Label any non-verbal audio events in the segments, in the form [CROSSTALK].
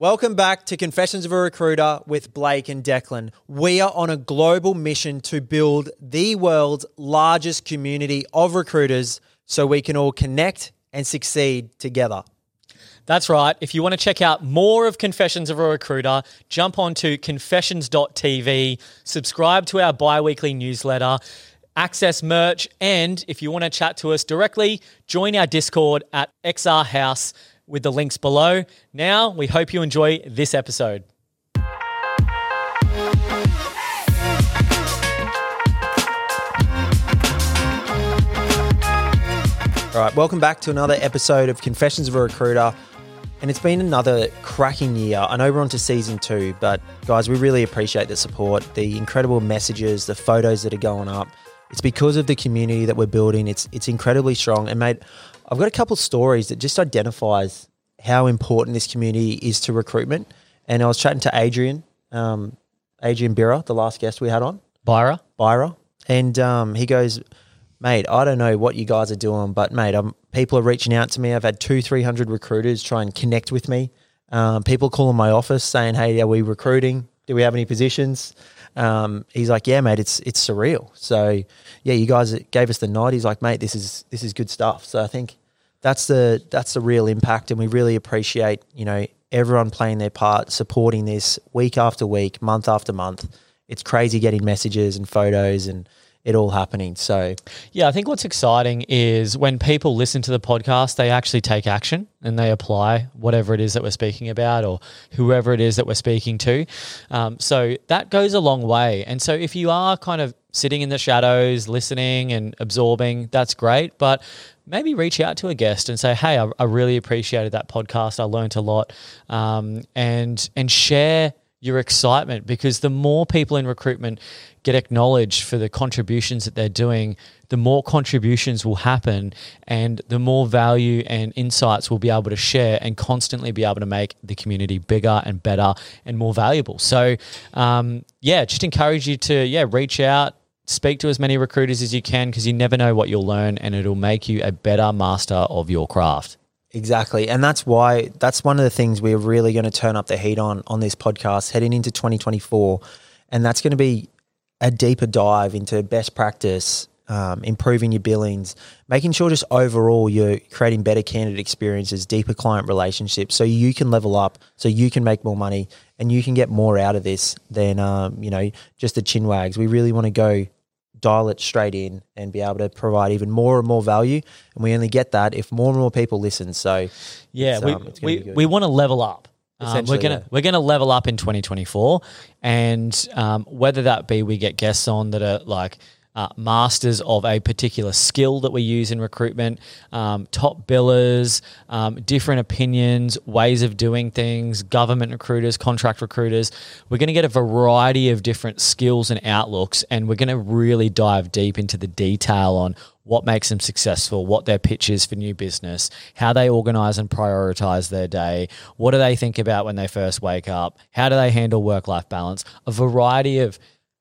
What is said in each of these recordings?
Welcome back to Confessions of a Recruiter with Blake and Declan. We are on a global mission to build the world's largest community of recruiters so we can all connect and succeed together. That's right. If you want to check out more of Confessions of a Recruiter, jump onto confessions.tv, subscribe to our bi weekly newsletter, access merch, and if you want to chat to us directly, join our Discord at XR House with the links below. Now, we hope you enjoy this episode. All right, welcome back to another episode of Confessions of a Recruiter. And it's been another cracking year. I know we're on to season two, but guys, we really appreciate the support, the incredible messages, the photos that are going up. It's because of the community that we're building. It's it's incredibly strong. And mate, I've got a couple of stories that just identifies how important this community is to recruitment. And I was chatting to Adrian, um, Adrian Birra, the last guest we had on, Byra? Byra, and um, he goes, "Mate, I don't know what you guys are doing, but mate, I'm, people are reaching out to me. I've had two, three hundred recruiters try and connect with me. Um, people calling my office saying, "Hey, are we recruiting? Do we have any positions?" Um, he's like, "Yeah, mate, it's it's surreal." So, yeah, you guys gave us the nod. He's like, "Mate, this is this is good stuff." So I think that's the that's the real impact, and we really appreciate you know everyone playing their part, supporting this week after week, month after month. It's crazy getting messages and photos and it all happening. So Yeah, I think what's exciting is when people listen to the podcast, they actually take action and they apply whatever it is that we're speaking about or whoever it is that we're speaking to. Um, so that goes a long way. And so if you are kind of sitting in the shadows, listening and absorbing, that's great. But maybe reach out to a guest and say, "Hey, I, I really appreciated that podcast. I learned a lot," um, and and share your excitement because the more people in recruitment get acknowledged for the contributions that they're doing, the more contributions will happen and the more value and insights we'll be able to share and constantly be able to make the community bigger and better and more valuable. So, um, yeah, just encourage you to, yeah, reach out, speak to as many recruiters as you can because you never know what you'll learn and it'll make you a better master of your craft. Exactly. And that's why that's one of the things we're really going to turn up the heat on on this podcast heading into 2024. And that's going to be a deeper dive into best practice, um, improving your billings, making sure just overall you're creating better candidate experiences, deeper client relationships so you can level up, so you can make more money and you can get more out of this than, um, you know, just the chin wags. We really want to go dial it straight in and be able to provide even more and more value. And we only get that if more and more people listen. So Yeah, we, um, we, we want to level up. Um, we're gonna yeah. we're gonna level up in 2024, and um, whether that be we get guests on that are like uh, masters of a particular skill that we use in recruitment, um, top billers, um, different opinions, ways of doing things, government recruiters, contract recruiters. We're going to get a variety of different skills and outlooks, and we're going to really dive deep into the detail on what makes them successful, what their pitch is for new business, how they organize and prioritize their day, what do they think about when they first wake up, how do they handle work life balance, a variety of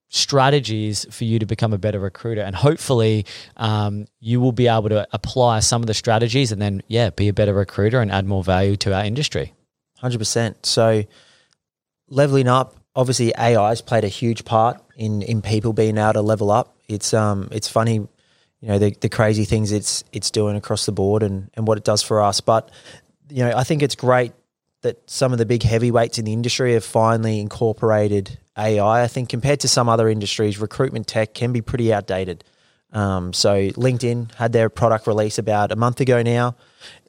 strategies for you to become a better recruiter. And hopefully, um, you will be able to apply some of the strategies and then, yeah, be a better recruiter and add more value to our industry. Hundred percent. So leveling up, obviously AI has played a huge part in in people being able to level up. It's um it's funny, you know, the the crazy things it's it's doing across the board and, and what it does for us. But, you know, I think it's great that some of the big heavyweights in the industry have finally incorporated AI. I think compared to some other industries, recruitment tech can be pretty outdated. Um, so LinkedIn had their product release about a month ago now,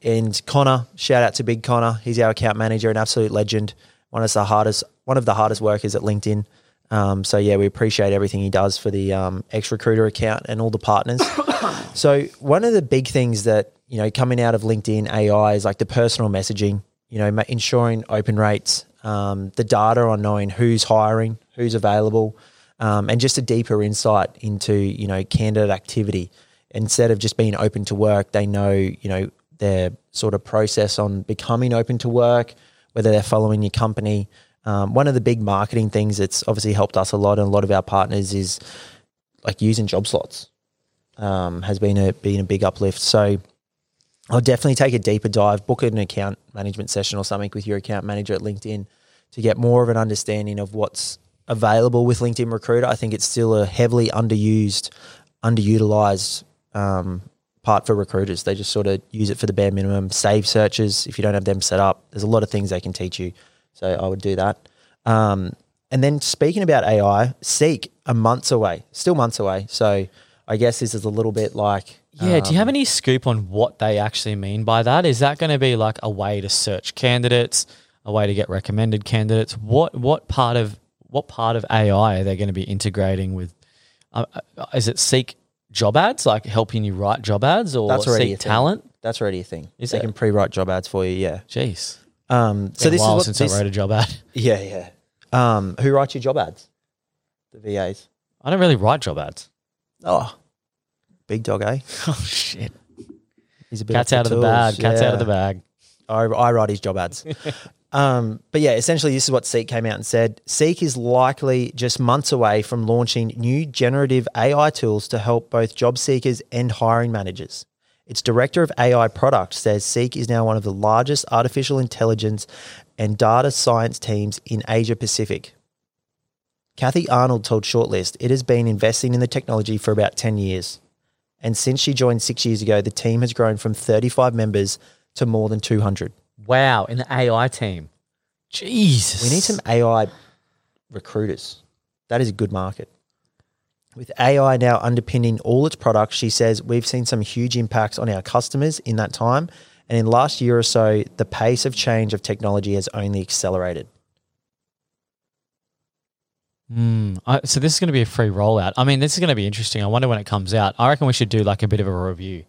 and Connor, shout out to Big Connor, he's our account manager, an absolute legend, one of the hardest, one of the hardest workers at LinkedIn. Um, so yeah, we appreciate everything he does for the um, X Recruiter account and all the partners. [COUGHS] so one of the big things that you know coming out of LinkedIn AI is like the personal messaging. You know, ensuring open rates, um, the data on knowing who's hiring, who's available, um, and just a deeper insight into you know candidate activity. Instead of just being open to work, they know you know their sort of process on becoming open to work, whether they're following your company. Um, one of the big marketing things that's obviously helped us a lot and a lot of our partners is like using job slots um, has been a been a big uplift. So I'll definitely take a deeper dive, book an account management session or something with your account manager at LinkedIn to get more of an understanding of what's available with LinkedIn Recruiter. I think it's still a heavily underused, underutilized um, part for recruiters. They just sort of use it for the bare minimum. Save searches if you don't have them set up. There's a lot of things they can teach you. So I would do that. Um, and then speaking about AI, Seek a months away, still months away. So I guess this is a little bit like Yeah, do you have any scoop on what they actually mean by that? Is that going to be like a way to search candidates, a way to get recommended candidates? What what part of what part of AI are they going to be integrating with? Uh, uh, is it Seek job ads, like helping you write job ads, or That's already a Seek talent? that's already a thing. Is they it? can pre-write job ads for you. Yeah. Jeez, Um, so this is what since this, I wrote a job ad. [LAUGHS] Yeah, yeah. Um, who writes your job ads? The VAs. I don't really write job ads. Oh, big dog, eh? [LAUGHS] Oh shit! He's a bit Cat's out of the bag. Cat's out of the bag. I, I write his job ads. [LAUGHS] um, but yeah, essentially, this is what Seek came out and said. Seek is likely just months away from launching new generative AI tools to help both job seekers and hiring managers. Its director of AI product says Seek is now one of the largest artificial intelligence and data science teams in Asia Pacific. Kathy Arnold told Shortlist it has been investing in the technology for about 10 years. And since she joined six years ago, the team has grown from 35 members to more than 200. Wow, in the AI team. Jesus, We need some AI recruiters. That is a good market. With AI now underpinning all its products, she says we've seen some huge impacts on our customers in that time. And in the last year or so, the pace of change of technology has only accelerated. Mm, I, so this is going to be a free rollout. I mean, this is going to be interesting. I wonder when it comes out. I reckon we should do like a bit of a review,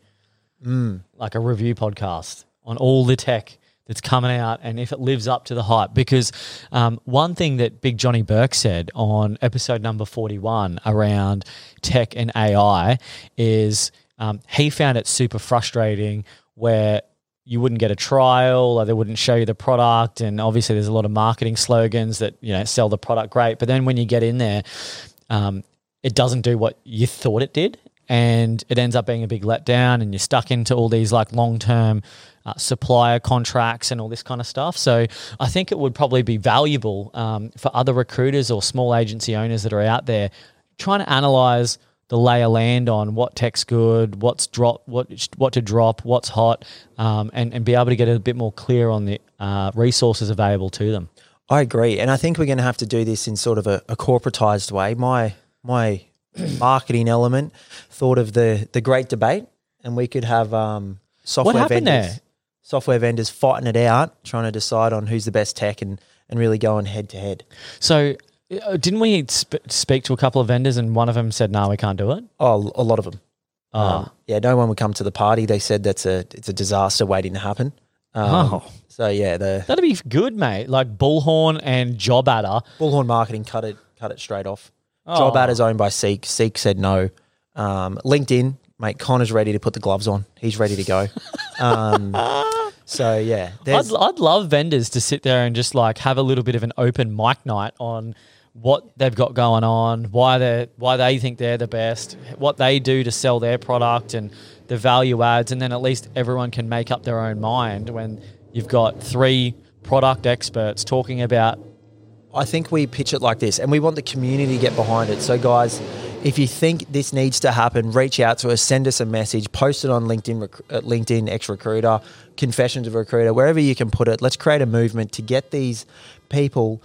Mm. like a review podcast on all the tech that's coming out and if it lives up to the hype. Because um, one thing that Big Johnny Burke said on episode number forty-one around tech and AI is um, he found it super frustrating where you wouldn't get a trial or they wouldn't show you the product and obviously there's a lot of marketing slogans that you know sell the product great but then when you get in there um, it doesn't do what you thought it did and it ends up being a big letdown and you're stuck into all these like long-term uh, supplier contracts and all this kind of stuff. So i think it would probably be valuable um, for other recruiters or small agency owners that are out there trying to analyze the lay of land on what tech's good, what's drop, what what to drop, what's hot, um, and and be able to get a bit more clear on the uh, resources available to them. I agree, and I think we're going to have to do this in sort of a, a corporatized way. My my [CLEARS THROAT] marketing element thought of the the great debate, and we could have um, software vendors, there? software vendors fighting it out, trying to decide on who's the best tech, and and really going head to head. So. Uh, Didn't we sp- speak to a couple of vendors and one of them said, "No, we can't do it." Oh, a lot of them. Oh, Um, yeah, no one would come to the party. They said that's a it's a disaster waiting to happen. Um, Oh. so yeah, the that'd be good, mate. Like Bullhorn and JobAdder. Bullhorn Marketing cut it cut it straight off. Oh. JobAdder is owned by Seek. Seek said no. Um, LinkedIn, mate, Connor's ready to put the gloves on. He's ready to go. um, [LAUGHS] so yeah, I'd, I'd love vendors to sit there and just like have a little bit of an open mic night on what they've got going on, why they why they think they're the best, what they do to sell their product, and the value adds, and then at least everyone can make up their own mind when you've got three product experts talking about. I think we pitch it like this, and we want the community to get behind it. So guys, if you think this needs to happen, reach out to us, send us a message, post it on LinkedIn, uh, LinkedIn X Recruiter, Confessions of a Recruiter, wherever you can put it. Let's create a movement to get these people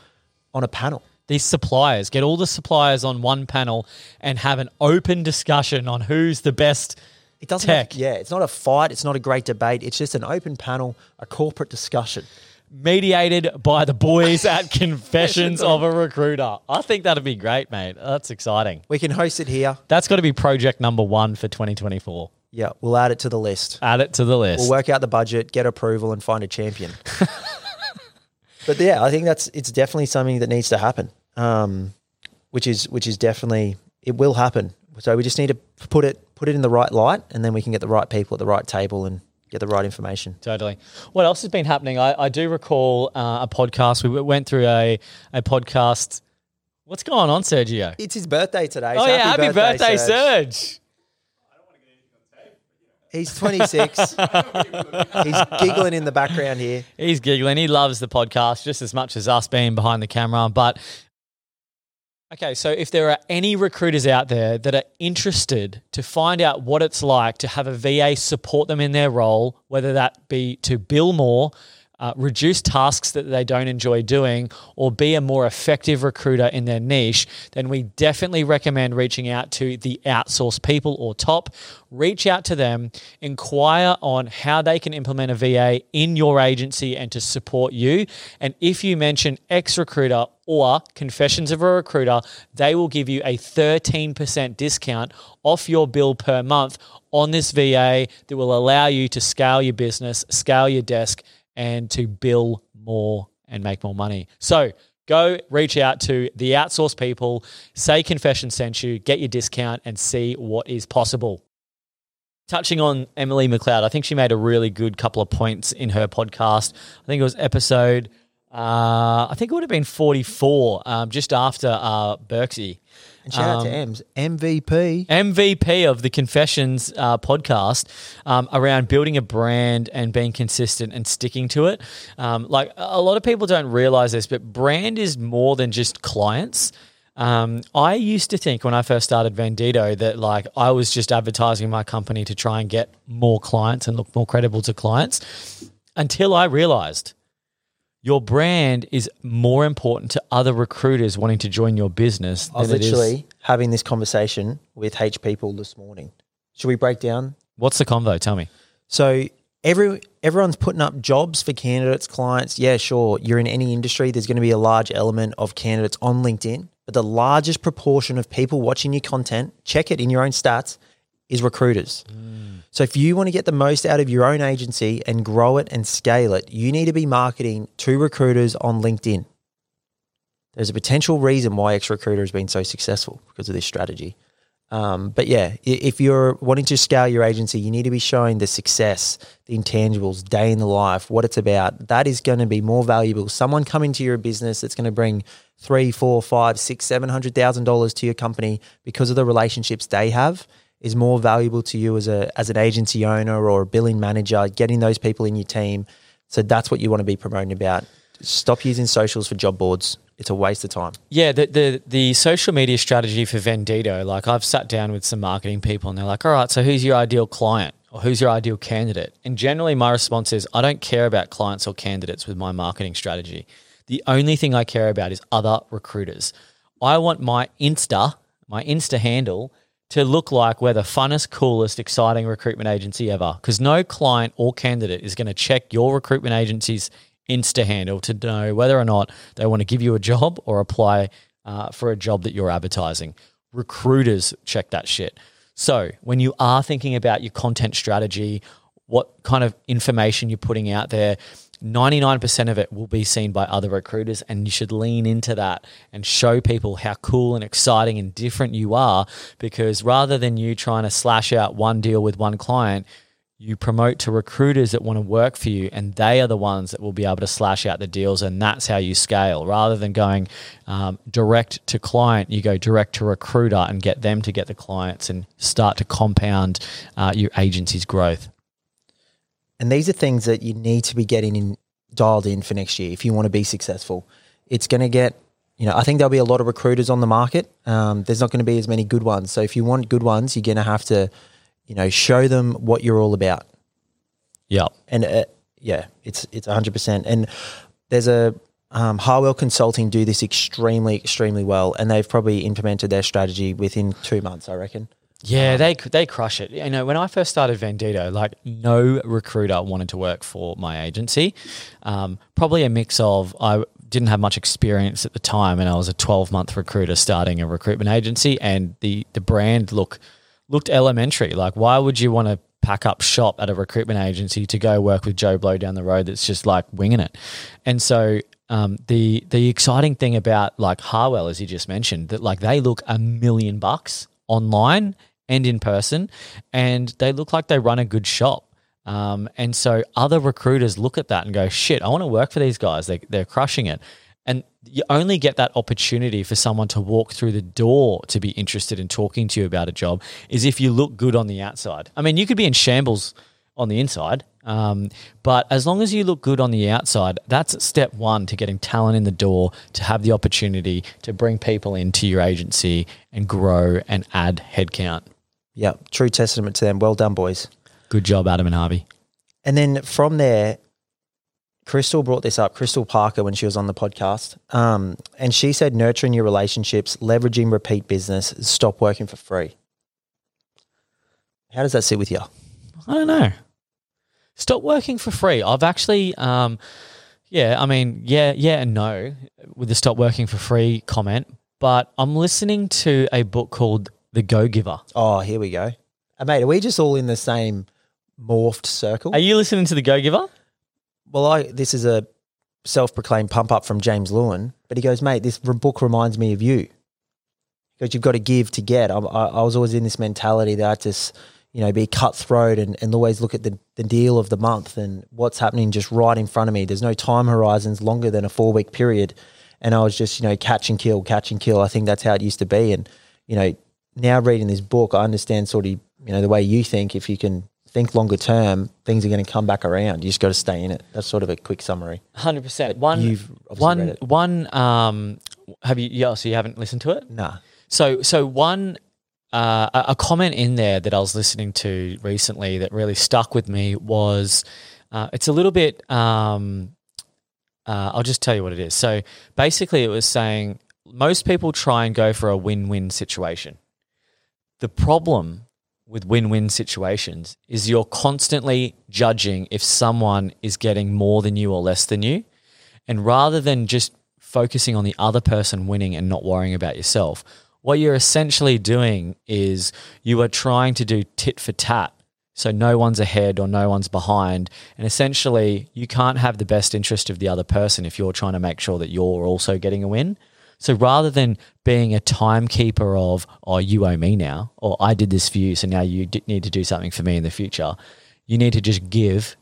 on a panel. These suppliers get all the suppliers on one panel and have an open discussion on who's the best It doesn't. tech. Have, yeah, it's not a fight. It's not a great debate. It's just an open panel, a corporate discussion. mediated by the boys at [LAUGHS] Confessions of a Recruiter. I think that'd be great, mate. That's exciting. We can host it here. That's got to be project number one for 2024. Yeah, we'll add it to the list. Add it to the list. We'll work out the budget, get approval, and find a champion. [LAUGHS] but yeah, I think that's it's definitely something that needs to happen. Um, which is which is definitely it will happen. So we just need to put it put it in the right light, and then we can get the right people at the right table and get the right information. Totally. What else has been happening? I, I do recall uh, a podcast. We went through a, a podcast. What's going on, Sergio? It's his birthday today. Oh, so yeah. Happy birthday, Serge. Serge. He's 26. He's giggling in the background here. He's giggling. He loves the podcast just as much as us being behind the camera. But okay, so if there are any recruiters out there that are interested to find out what it's like to have a VA support them in their role, whether that be to bill more, uh, reduce tasks that they don't enjoy doing, or be a more effective recruiter in their niche, then we definitely recommend reaching out to the Outsourced People or top. Reach out to them, inquire on how they can implement a VA in your agency and to support you. And if you mention X Recruiter or Confessions of a Recruiter, they will give you a 13% discount off your bill per month on this VA that will allow you to scale your business, scale your desk, and to bill more and make more money. So go reach out to the Outsourced People, say Confession sent you, get your discount, and see what is possible. Touching on Emily McLeod, I think she made a really good couple of points in her podcast. I think it was episode, uh, I think it would have been 44, um, just after uh. And shout out to Um, Ems, MVP. MVP of the Confessions uh, podcast um, around building a brand and being consistent and sticking to it. Um, like a lot of people don't realize this, but brand is more than just clients. Um, I used to think when I first started Vendito that like I was just advertising my company to try and get more clients and look more credible to clients until I realized your brand is more important to other recruiters wanting to join your business I was than it is- literally having this conversation with H people this morning. Should we break down? What's the convo? Tell me. So every everyone's putting up jobs for candidates, clients. Yeah, sure. You're in any industry, there's going to be a large element of candidates on LinkedIn, but the largest proportion of people watching your content, check it in your own stats, is recruiters. Mm. So if you want to get the most out of your own agency and grow it and scale it, you need to be marketing to recruiters on LinkedIn. There's a potential reason why X Recruiter has been so successful because of this strategy. Um, but yeah, if you're wanting to scale your agency, you need to be showing the success, the intangibles, day in the life, what it's about. That is going to be more valuable. Someone coming to your business that's going to bring three, four, five, six, seven hundred thousand dollars to your company because of the relationships they have is more valuable to you as a as an agency owner or a billing manager. Getting those people in your team. So that's what you want to be promoting about. Stop using socials for job boards. It's a waste of time. Yeah, the, the the social media strategy for Vendito, like I've sat down with some marketing people and they're like, all right, so who's your ideal client or who's your ideal candidate? And generally my response is I don't care about clients or candidates with my marketing strategy. The only thing I care about is other recruiters. I want my Insta, my Insta handle to look like we're the funnest, coolest, exciting recruitment agency ever. Because no client or candidate is going to check your recruitment agency's Insta handle to know whether or not they want to give you a job or apply uh, for a job that you're advertising. Recruiters check that shit. So when you are thinking about your content strategy, what kind of information you're putting out there, 99% of it will be seen by other recruiters, and you should lean into that and show people how cool and exciting and different you are. Because rather than you trying to slash out one deal with one client, you promote to recruiters that want to work for you, and they are the ones that will be able to slash out the deals, and that's how you scale. Rather than going um, direct to client, you go direct to recruiter and get them to get the clients and start to compound uh, your agency's growth. And these are things that you need to be getting in dialed in for next year if you want to be successful. It's going to get, you know, I think there'll be a lot of recruiters on the market. Um, there's not going to be as many good ones. So if you want good ones, you're going to have to, you know, show them what you're all about. Yeah. And uh, yeah, it's it's 100%. And there's a um, Harwell Consulting do this extremely extremely well, and they've probably implemented their strategy within two months, I reckon. Yeah, they they crush it. You know, when I first started Vendito, like no recruiter wanted to work for my agency. Um, probably a mix of I didn't have much experience at the time, and I was a twelve month recruiter starting a recruitment agency, and the the brand look looked elementary. Like, why would you want to pack up shop at a recruitment agency to go work with Joe Blow down the road that's just like winging it? And so um, the the exciting thing about like Harwell, as you just mentioned, that like they look a million bucks online and in person, and they look like they run a good shop. Um, and so other recruiters look at that and go, "Shit, I want to work for these guys. They, they're crushing it." And you only get that opportunity for someone to walk through the door to be interested in talking to you about a job is if you look good on the outside. I mean, you could be in shambles on the inside, um, but as long as you look good on the outside, that's step one to getting talent in the door, to have the opportunity to bring people into your agency and grow and add headcount. Yeah, true testament to them. Well done, boys. Good job, Adam and Harvey. And then from there, Crystal brought this up, Crystal Parker, when she was on the podcast. Um, and she said, nurturing your relationships, leveraging repeat business, stop working for free. How does that sit with you? I don't know. Stop working for free. I've actually, um, yeah, I mean, yeah, yeah, and no with the stop working for free comment. But I'm listening to a book called The Go Giver. Oh, here we go. Uh, mate, are we just all in the same morphed circle? Are you listening to The Go Giver? well, I this is a self-proclaimed pump up from James Lewin, but he goes, mate, this book reminds me of you. Because you've got to give to get. I, I, I was always in this mentality that I s- you know, be cutthroat and, and always look at the, the deal of the month and what's happening just right in front of me. There's no time horizons longer than a four week period. And I was just, you know, catch and kill, catch and kill. I think that's how it used to be. And, you know, now reading this book, I understand sort of, you know, the way you think. If you can think longer term, things are going to come back around. You just got to stay in it. That's sort of a quick summary. Hundred percent. One, You've one, one. Um, have you? Yeah. So you haven't listened to it? Nah. So, so one, uh, a comment in there that I was listening to recently that really stuck with me was, uh, it's a little bit. Um, uh, I'll just tell you what it is. So basically, it was saying most people try and go for a win-win situation. The problem with win-win situations is you're constantly judging if someone is getting more than you or less than you, and rather than just focusing on the other person winning and not worrying about yourself, what you're essentially doing is you are trying to do tit for tat. So no one's ahead or no one's behind. And essentially, you can't have the best interest of the other person if you're trying to make sure that you're also getting a win. So rather than being a timekeeper of, oh, you owe me now, or I did this for you, so now you need to do something for me in the future, you need to just give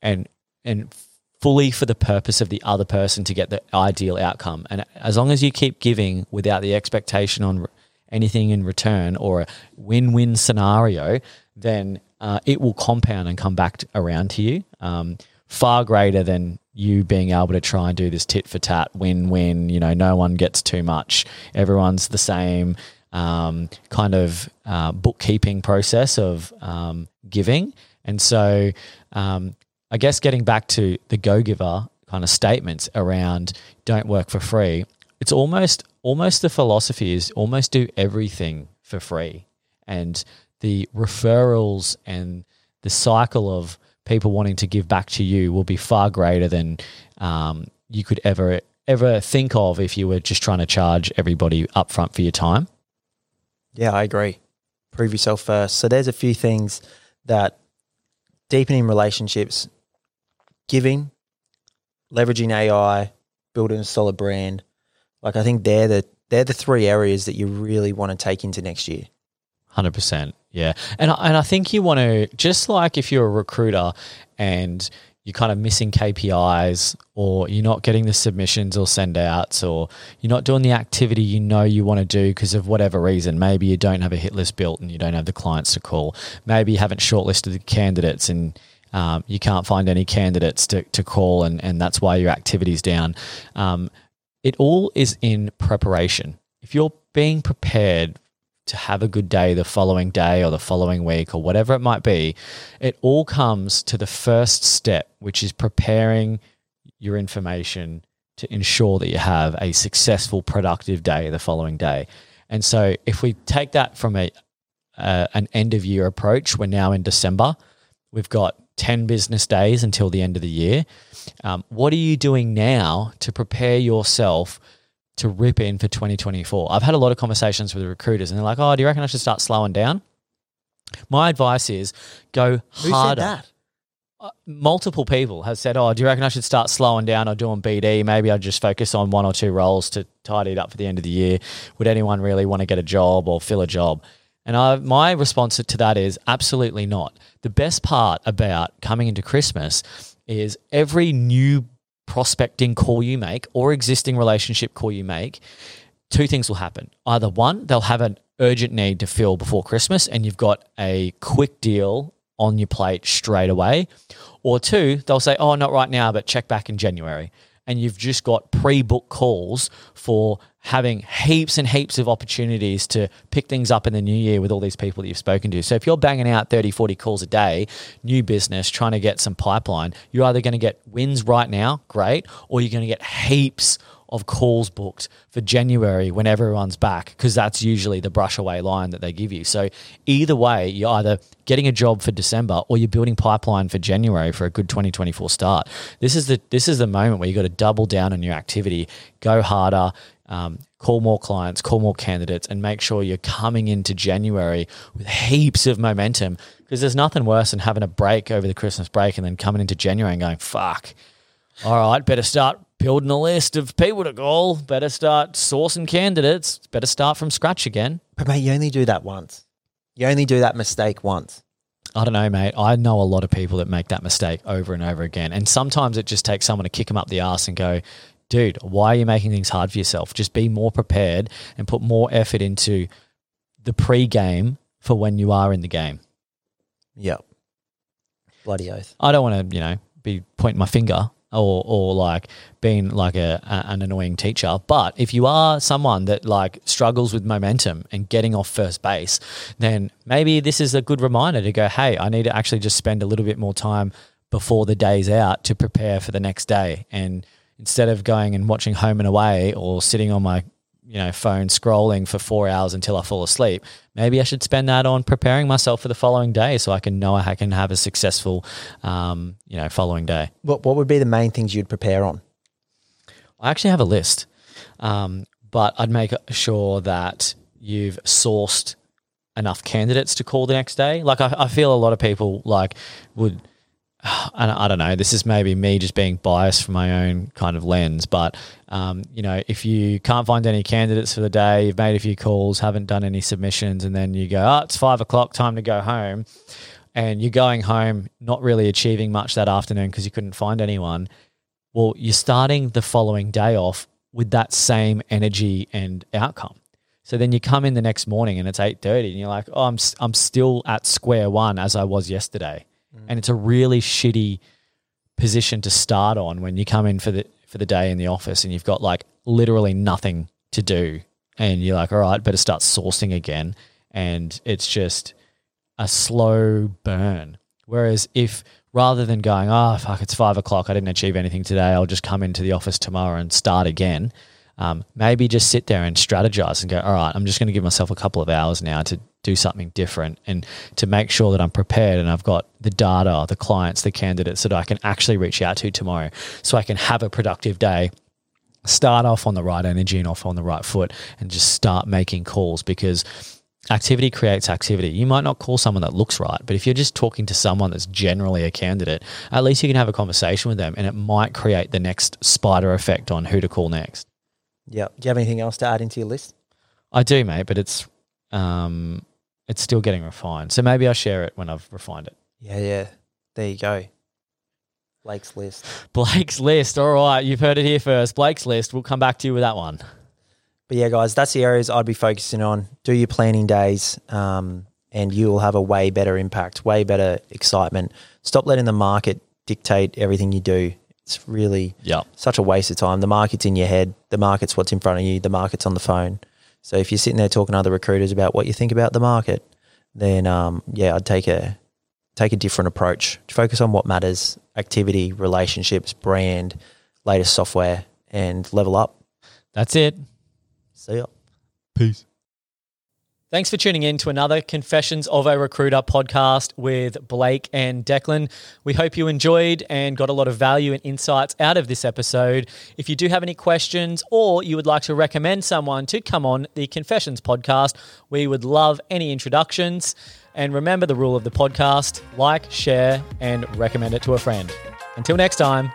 and and fully for the purpose of the other person to get the ideal outcome. And as long as you keep giving without the expectation on anything in return or a win-win scenario, then uh, it will compound and come back t- around to you. Um, far greater than you being able to try and do this tit for tat win-win. You know, no one gets too much. Everyone's the same. Um, kind of uh, bookkeeping process of um, giving, and so um, I guess getting back to the go giver kind of statements around don't work for free, it's almost almost the philosophy is almost do everything for free. And the referrals and the cycle of people wanting to give back to you will be far greater than um, you could ever ever think of if you were just trying to charge everybody upfront for your time. Yeah, I agree. Prove yourself first. So there's a few things that deepening relationships, giving, leveraging AI, building a solid brand. Like I think they're the they're the three areas that you really want to take into next year. Hundred percent, yeah, and and I think you want to just like if you're a recruiter and you're kind of missing KPIs or you're not getting the submissions or send outs or you're not doing the activity you know you want to do because of whatever reason. Maybe you don't have a hit list built and you don't have the clients to call. Maybe you haven't shortlisted the candidates and um, you can't find any candidates to, to call and, and that's why your activity's down. Um, it all is in preparation. If you're being prepared to have a good day the following day or the following week or whatever it might be, it all comes to the first step, which is preparing your information to ensure that you have a successful, productive day the following day. And so, if we take that from a uh, an end of year approach, we're now in December. We've got ten business days until the end of the year. Um, what are you doing now to prepare yourself to rip in for 2024. I've had a lot of conversations with recruiters and they're like, oh, do you reckon I should start slowing down? My advice is go Who harder. said that? Uh, multiple people have said, oh, do you reckon I should start slowing down or doing BD? Maybe I'll just focus on one or two roles to tidy it up for the end of the year. Would anyone really want to get a job or fill a job? And I, my response to that is absolutely not. The best part about coming into Christmas is every new prospecting call you make or existing relationship call you make, two things will happen. Either one, they'll have an urgent need to fill before Christmas and you've got a quick deal on your plate straight away. Or two, they'll say, oh, not right now, but check back in January. And you've just got pre book calls for having heaps and heaps of opportunities to pick things up in the new year with all these people that you've spoken to. So if you're banging out 30, 40 calls a day, new business, trying to get some pipeline, you're either going to get wins right now, great, or you're going to get heaps of calls booked for January when everyone's back because that's usually the brush away line that they give you. So either way, you're either getting a job for December or you're building pipeline for January for a good 2024 start. This is the this is the moment where you've got to double down on your activity, go harder, um, call more clients, call more candidates, and make sure you're coming into January with heaps of momentum because there's nothing worse than having a break over the Christmas break and then coming into January and going, fuck, all right, better start building a list of people to call, oh, better start sourcing candidates, better start from scratch again. But mate, you only do that once. You only do that mistake once. I don't know, mate. I know a lot of people that make that mistake over and over again. And sometimes it just takes someone to kick them up the ass and go, dude, why are you making things hard for yourself? Just be more prepared and put more effort into the pre game for when you are in the game. Yep. Bloody oath. I don't want to, you know, be pointing my finger or or like being like a, a, an annoying teacher. But if you are someone that like struggles with momentum and getting off first base, then maybe this is a good reminder to go, hey, I need to actually just spend a little bit more time before the day's out to prepare for the next day. And instead of going and watching home and away or sitting on my you know phone scrolling for four hours until I fall asleep. Maybe I should spend that on preparing myself for the following day, so I can know I can have a successful, um, you know, following day. What What would be the main things you'd prepare on? I actually have a list, um, but I'd make sure that you've sourced enough candidates to call the next day. Like I, I feel a lot of people like would [SIGHS] I don't know. This is maybe me just being biased from my own kind of lens, but um, you know, if you can't find any candidates for the day, you've made a few calls, haven't done any submissions, and then you go, "Oh, it's five o'clock, time to go home," and you're going home, not really achieving much that afternoon because you couldn't find anyone. Well, you're starting the following day off with that same energy and outcome. So then you come in the next morning and it's eight thirty, and you're like, "Oh, I'm I'm still at square one as I was yesterday." Mm. And it's a really shitty position to start on when you come in for the for the day in the office and you've got like literally nothing to do and you're like, all right, better start sourcing again. And it's just a slow burn. Whereas if rather than going, oh, fuck, it's five o'clock, I didn't achieve anything today, I'll just come into the office tomorrow and start again. Um, maybe just sit there and strategize and go, all right, I'm just going to give myself a couple of hours now to do something different and to make sure that I'm prepared and I've got the data, the clients, the candidates that I can actually reach out to tomorrow so I can have a productive day start off on the right energy and off on the right foot and just start making calls because activity creates activity. You might not call someone that looks right, but if you're just talking to someone that's generally a candidate, at least you can have a conversation with them and it might create the next spider effect on who to call next. Yeah. Do you have anything else to add into your list? I do, mate, but it's um it's still getting refined. So maybe I'll share it when I've refined it. Yeah, yeah. There you go. Blake's list. Blake's list. All right, you've heard it here first. Blake's list. We'll come back to you with that one. But yeah, guys, that's the areas I'd be focusing on. Do your planning days, um, and you will have a way better impact, way better excitement. Stop letting the market dictate everything you do. It's really yeah. such a waste of time. The market's in your head. The market's what's in front of you. The market's on the phone. So if you're sitting there talking to other recruiters about what you think about the market, then um, yeah, I'd take a take a different approach. Focus on what matters: activity, relationships, brand, latest software, and level up. That's it. See ya. Peace. Thanks for tuning in to another Confessions of a Recruiter podcast with Blake and Declan. We hope you enjoyed and got a lot of value and insights out of this episode. If you do have any questions or you would like to recommend someone to come on the Confessions podcast, we would love any introductions. And remember the rule of the podcast like, share, and recommend it to a friend. Until next time.